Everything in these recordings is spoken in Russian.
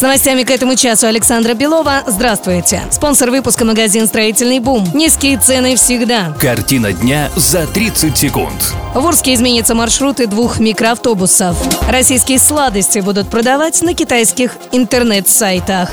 С новостями к этому часу Александра Белова. Здравствуйте. Спонсор выпуска магазин «Строительный бум». Низкие цены всегда. Картина дня за 30 секунд. В Орске изменятся маршруты двух микроавтобусов. Российские сладости будут продавать на китайских интернет-сайтах.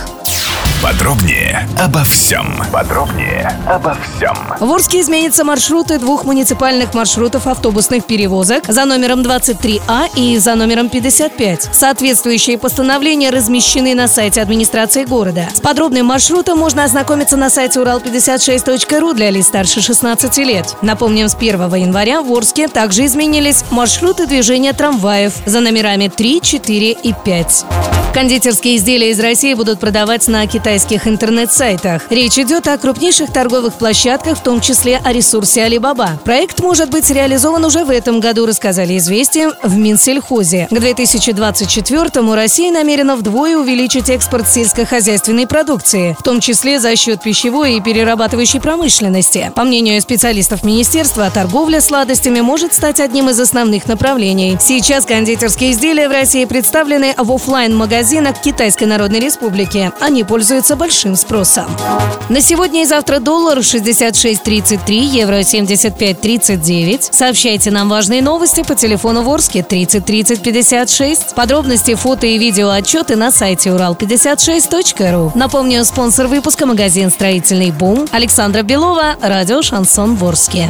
Подробнее обо всем. Подробнее обо всем. В Орске изменятся маршруты двух муниципальных маршрутов автобусных перевозок за номером 23А и за номером 55. Соответствующие постановления размещены на сайте администрации города. С подробным маршрутом можно ознакомиться на сайте урал56.ру для лиц старше 16 лет. Напомним, с 1 января в Орске также изменились маршруты движения трамваев за номерами 3, 4 и 5. Кондитерские изделия из России будут продавать на китайских интернет-сайтах. Речь идет о крупнейших торговых площадках, в том числе о ресурсе Alibaba. Проект может быть реализован уже в этом году, рассказали известиям в Минсельхозе. К 2024-му Россия намерена вдвое увеличить экспорт сельскохозяйственной продукции, в том числе за счет пищевой и перерабатывающей промышленности. По мнению специалистов министерства, торговля сладостями может стать одним из основных направлений. Сейчас кондитерские изделия в России представлены в офлайн магазинах Китайской Народной Республики. Они пользуются большим спросом. На сегодня и завтра доллар 66.33, евро 75.39. Сообщайте нам важные новости по телефону Ворске 30 30 56. Подробности, фото и видео отчеты на сайте урал56.ру. Напомню, спонсор выпуска магазин «Строительный бум» Александра Белова, радио «Шансон Ворске».